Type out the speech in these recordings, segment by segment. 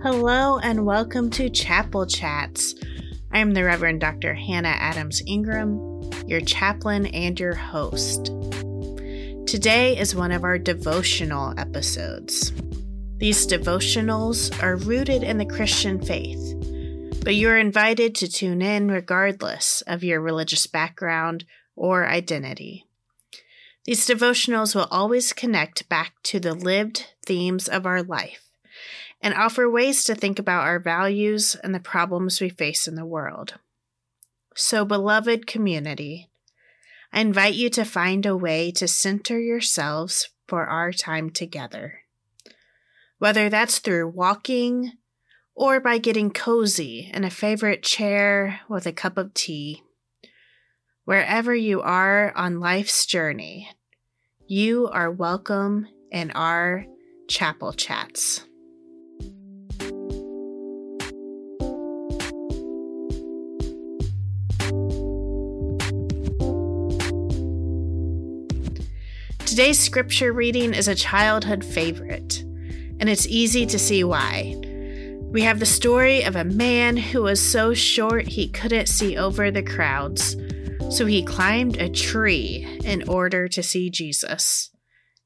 Hello and welcome to Chapel Chats. I am the Reverend Dr. Hannah Adams Ingram, your chaplain and your host. Today is one of our devotional episodes. These devotionals are rooted in the Christian faith, but you are invited to tune in regardless of your religious background or identity. These devotionals will always connect back to the lived themes of our life and offer ways to think about our values and the problems we face in the world. So, beloved community, I invite you to find a way to center yourselves for our time together. Whether that's through walking or by getting cozy in a favorite chair with a cup of tea. Wherever you are on life's journey, you are welcome in our chapel chats. Today's scripture reading is a childhood favorite, and it's easy to see why. We have the story of a man who was so short he couldn't see over the crowds, so he climbed a tree in order to see Jesus.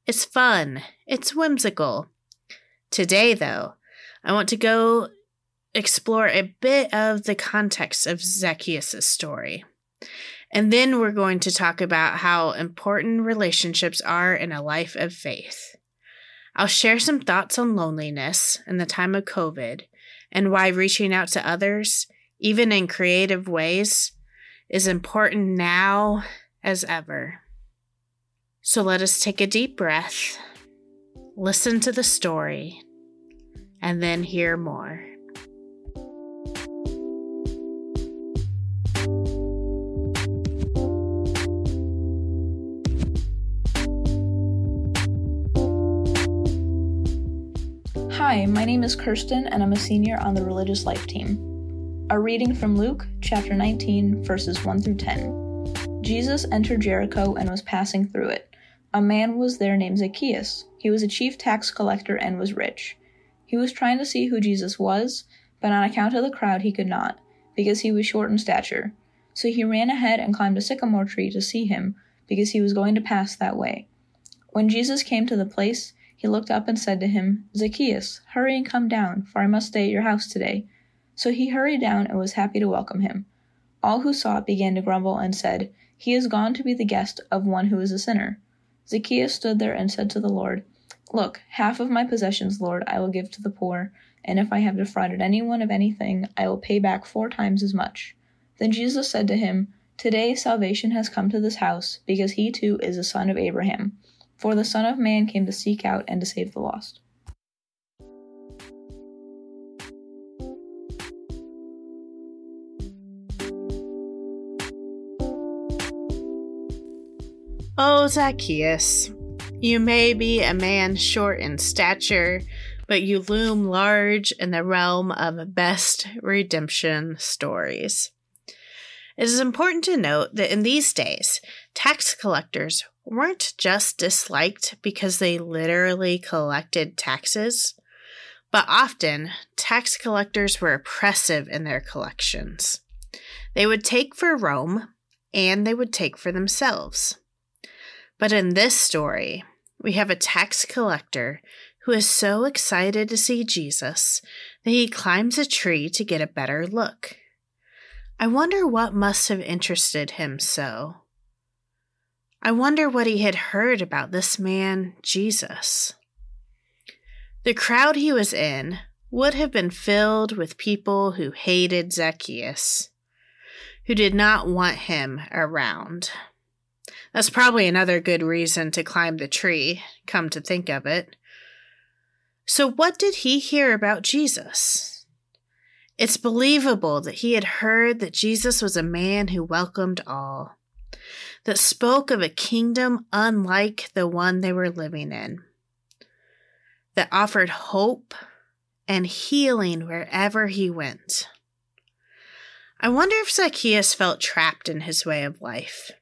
It's fun, it's whimsical. Today, though, I want to go explore a bit of the context of Zacchaeus' story. And then we're going to talk about how important relationships are in a life of faith. I'll share some thoughts on loneliness in the time of COVID and why reaching out to others, even in creative ways, is important now as ever. So let us take a deep breath, listen to the story, and then hear more. Hi, my name is Kirsten, and I'm a senior on the Religious Life team. A reading from Luke, chapter 19, verses 1 through 10. Jesus entered Jericho and was passing through it. A man was there named Zacchaeus. He was a chief tax collector and was rich. He was trying to see who Jesus was, but on account of the crowd he could not, because he was short in stature. So he ran ahead and climbed a sycamore tree to see him, because he was going to pass that way. When Jesus came to the place, he looked up and said to him, Zacchaeus, hurry and come down, for I must stay at your house today. So he hurried down and was happy to welcome him. All who saw it began to grumble and said, He is gone to be the guest of one who is a sinner. Zacchaeus stood there and said to the Lord, Look, half of my possessions, Lord, I will give to the poor, and if I have defrauded anyone of anything, I will pay back four times as much. Then Jesus said to him, Today salvation has come to this house, because he too is a son of Abraham. For the Son of Man came to seek out and to save the lost. Oh, Zacchaeus, you may be a man short in stature, but you loom large in the realm of best redemption stories. It is important to note that in these days, tax collectors weren't just disliked because they literally collected taxes, but often tax collectors were oppressive in their collections. They would take for Rome and they would take for themselves. But in this story, we have a tax collector who is so excited to see Jesus that he climbs a tree to get a better look. I wonder what must have interested him so. I wonder what he had heard about this man, Jesus. The crowd he was in would have been filled with people who hated Zacchaeus, who did not want him around. That's probably another good reason to climb the tree, come to think of it. So, what did he hear about Jesus? It's believable that he had heard that Jesus was a man who welcomed all that spoke of a kingdom unlike the one they were living in, that offered hope and healing wherever he went. I wonder if Zacchaeus felt trapped in his way of life,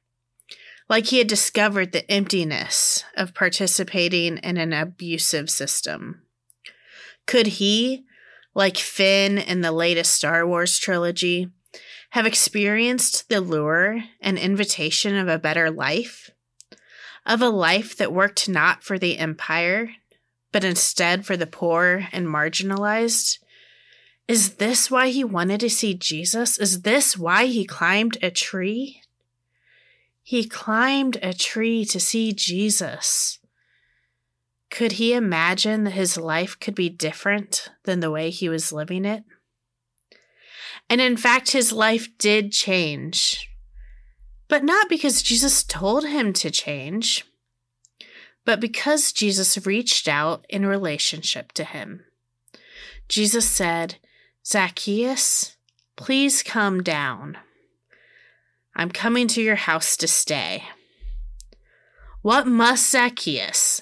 like he had discovered the emptiness of participating in an abusive system. Could he, like Finn in the latest Star Wars trilogy, have experienced the lure and invitation of a better life, of a life that worked not for the empire, but instead for the poor and marginalized? Is this why he wanted to see Jesus? Is this why he climbed a tree? He climbed a tree to see Jesus. Could he imagine that his life could be different than the way he was living it? And in fact, his life did change. But not because Jesus told him to change, but because Jesus reached out in relationship to him. Jesus said, Zacchaeus, please come down. I'm coming to your house to stay. What must Zacchaeus,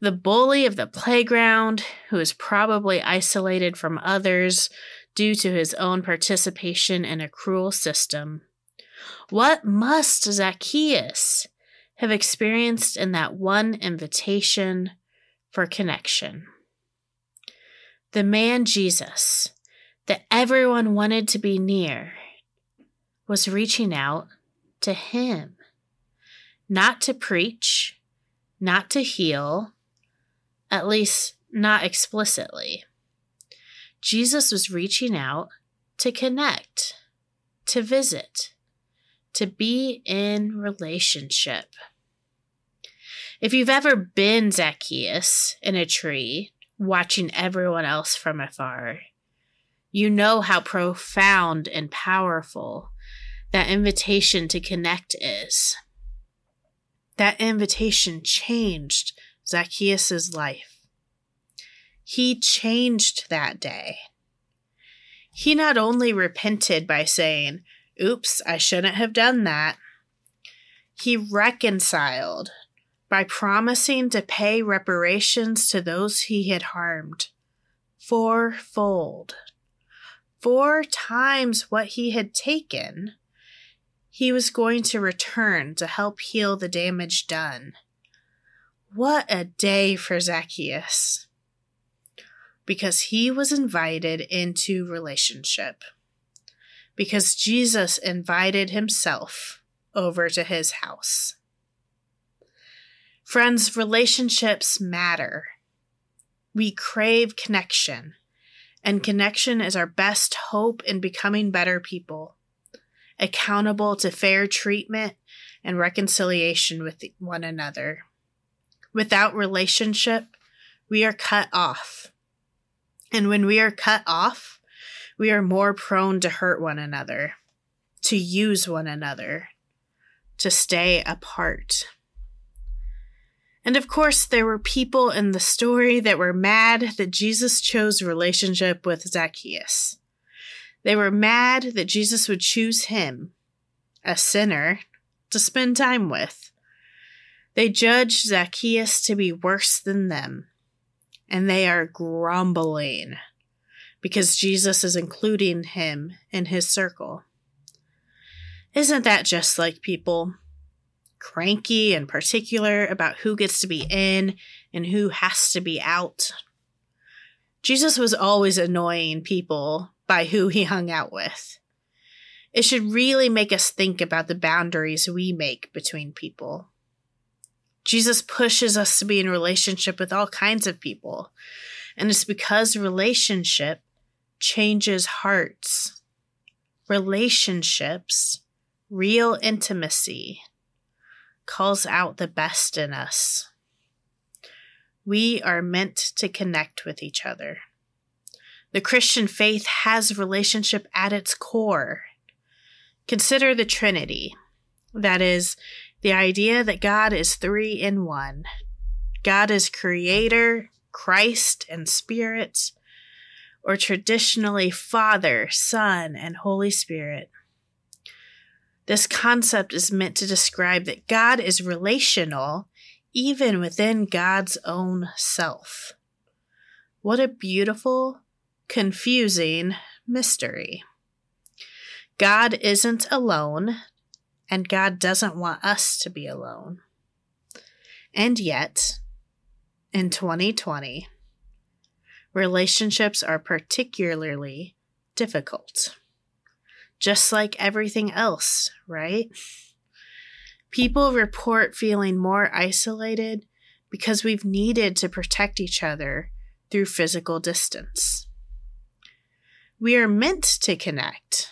the bully of the playground, who is probably isolated from others due to his own participation in a cruel system, what must Zacchaeus have experienced in that one invitation for connection? The man Jesus that everyone wanted to be near was reaching out to him, not to preach, not to heal, at least not explicitly. Jesus was reaching out to connect, to visit, to be in relationship. If you've ever been Zacchaeus in a tree, watching everyone else from afar, you know how profound and powerful that invitation to connect is. That invitation changed Zacchaeus' life. He changed that day. He not only repented by saying, Oops, I shouldn't have done that. He reconciled by promising to pay reparations to those he had harmed fourfold. Four times what he had taken he was going to return to help heal the damage done. What a day for Zacchaeus! Because he was invited into relationship. Because Jesus invited himself over to his house. Friends, relationships matter. We crave connection, and connection is our best hope in becoming better people accountable to fair treatment and reconciliation with one another. Without relationship, we are cut off. And when we are cut off, we are more prone to hurt one another, to use one another, to stay apart. And of course, there were people in the story that were mad that Jesus chose relationship with Zacchaeus. They were mad that Jesus would choose him, a sinner, to spend time with. They judged Zacchaeus to be worse than them, and they are grumbling because Jesus is including him in his circle. Isn't that just like people? Cranky and particular about who gets to be in and who has to be out. Jesus was always annoying people by who he hung out with. It should really make us think about the boundaries we make between people. Jesus pushes us to be in relationship with all kinds of people, and it's because relationship changes hearts. Relationships, real intimacy, calls out the best in us. We are meant to connect with each other. The Christian faith has relationship at its core. Consider the Trinity. That is, the idea that God is three in one. God is creator, Christ, and Spirit, or traditionally Father, Son, and Holy Spirit. This concept is meant to describe that God is relational even within God's own self. What a beautiful confusing mystery. God isn't alone, and God doesn't want us to be alone. And yet, in 2020, relationships are particularly difficult. Just like everything else, right? People report feeling more isolated because we've needed to protect each other through physical distance. We are meant to connect,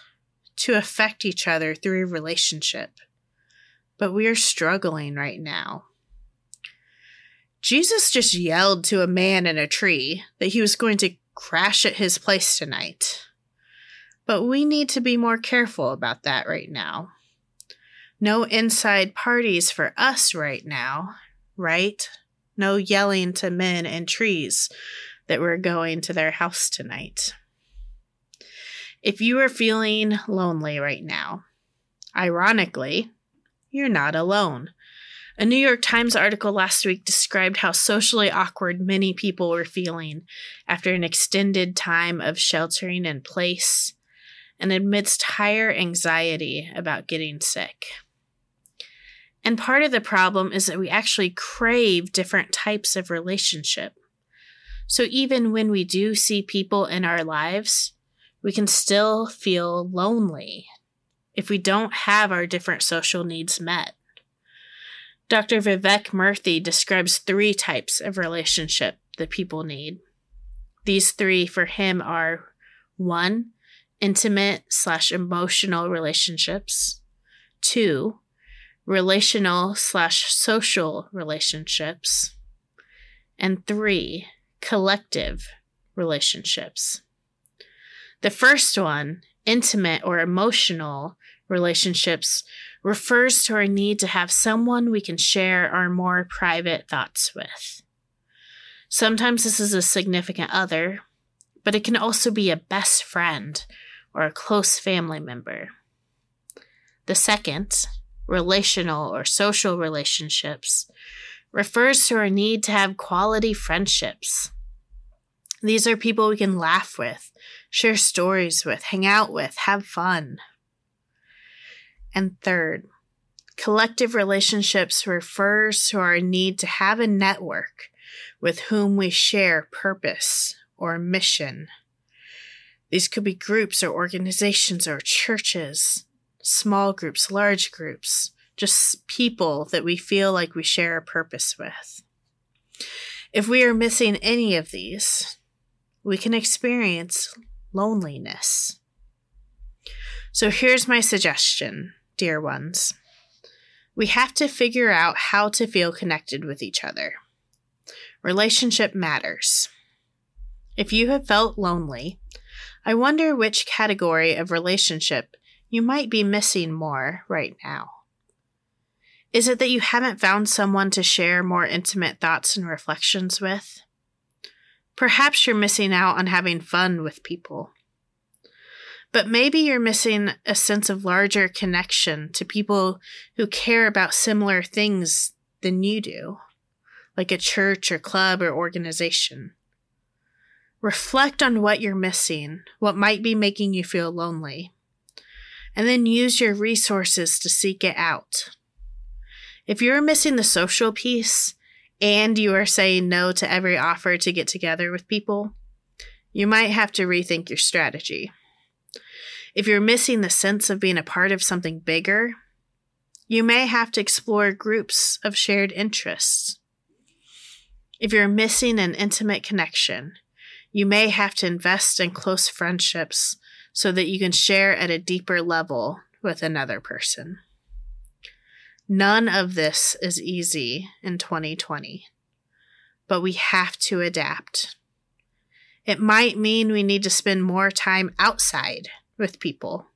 to affect each other through a relationship, but we are struggling right now. Jesus just yelled to a man in a tree that he was going to crash at his place tonight. But we need to be more careful about that right now. No inside parties for us right now, right? No yelling to men and trees that we're going to their house tonight. If you are feeling lonely right now, ironically, you're not alone. A New York Times article last week described how socially awkward many people were feeling after an extended time of sheltering in place and amidst higher anxiety about getting sick. And part of the problem is that we actually crave different types of relationship. So even when we do see people in our lives, we can still feel lonely if we don't have our different social needs met. Dr. Vivek Murthy describes three types of relationship that people need. These three for him are one, intimate slash emotional relationships, two, relational slash social relationships, and three, collective relationships. The first one, intimate or emotional relationships, refers to our need to have someone we can share our more private thoughts with. Sometimes this is a significant other, but it can also be a best friend or a close family member. The second, relational or social relationships, refers to our need to have quality friendships. These are people we can laugh with, share stories with, hang out with, have fun. And third, collective relationships refers to our need to have a network with whom we share purpose or mission. These could be groups or organizations or churches, small groups, large groups, just people that we feel like we share a purpose with. If we are missing any of these, we can experience loneliness. So here's my suggestion, dear ones. We have to figure out how to feel connected with each other. Relationship matters. If you have felt lonely, I wonder which category of relationship you might be missing more right now. Is it that you haven't found someone to share more intimate thoughts and reflections with? Perhaps you're missing out on having fun with people. But maybe you're missing a sense of larger connection to people who care about similar things than you do, like a church or club or organization. Reflect on what you're missing, what might be making you feel lonely, and then use your resources to seek it out. If you're missing the social piece and you are saying no to every offer to get together with people, you might have to rethink your strategy. If you're missing the sense of being a part of something bigger, you may have to explore groups of shared interests. If you're missing an intimate connection, you may have to invest in close friendships so that you can share at a deeper level with another person. None of this is easy in 2020, but we have to adapt. It might mean we need to spend more time outside with people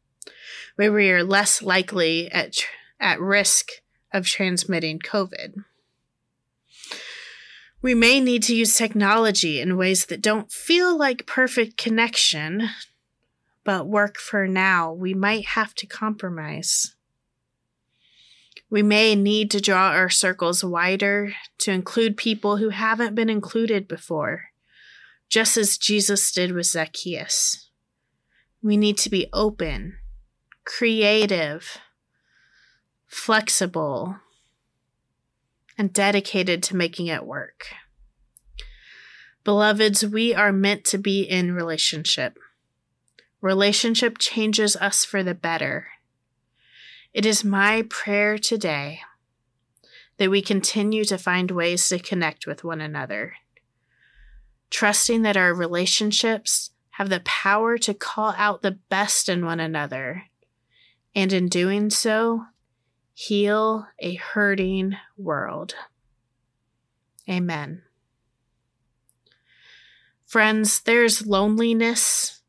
where we are less likely at, at risk of transmitting COVID. We may need to use technology in ways that don't feel like perfect connection, but work for now. We might have to compromise. We may need to draw our circles wider to include people who haven't been included before, just as Jesus did with Zacchaeus. We need to be open, creative, flexible, and dedicated to making it work. Beloveds, we are meant to be in relationship. Relationship changes us for the better. It is my prayer today that we continue to find ways to connect with one another, trusting that our relationships have the power to call out the best in one another, and in doing so, heal a hurting world. Amen. Friends, there's loneliness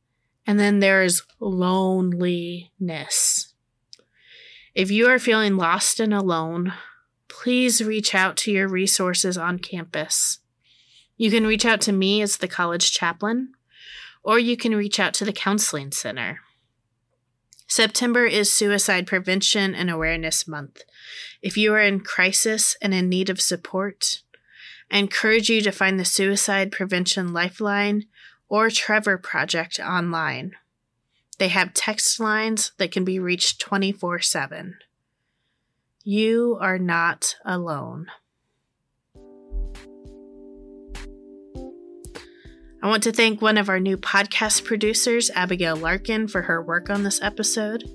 and then there's loneliness. If you are feeling lost and alone, please reach out to your resources on campus. You can reach out to me as the college chaplain, or you can reach out to the counseling center. September is Suicide Prevention and Awareness Month. If you are in crisis and in need of support, I encourage you to find the Suicide Prevention Lifeline or Trevor Project online. They have text lines that can be reached 24 7. You are not alone. I want to thank one of our new podcast producers, Abigail Larkin, for her work on this episode.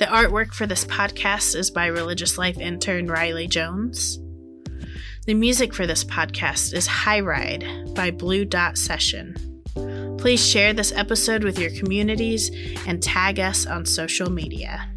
The artwork for this podcast is by Religious Life intern Riley Jones. The music for this podcast is High Ride by Blue Dot Session. Please share this episode with your communities and tag us on social media.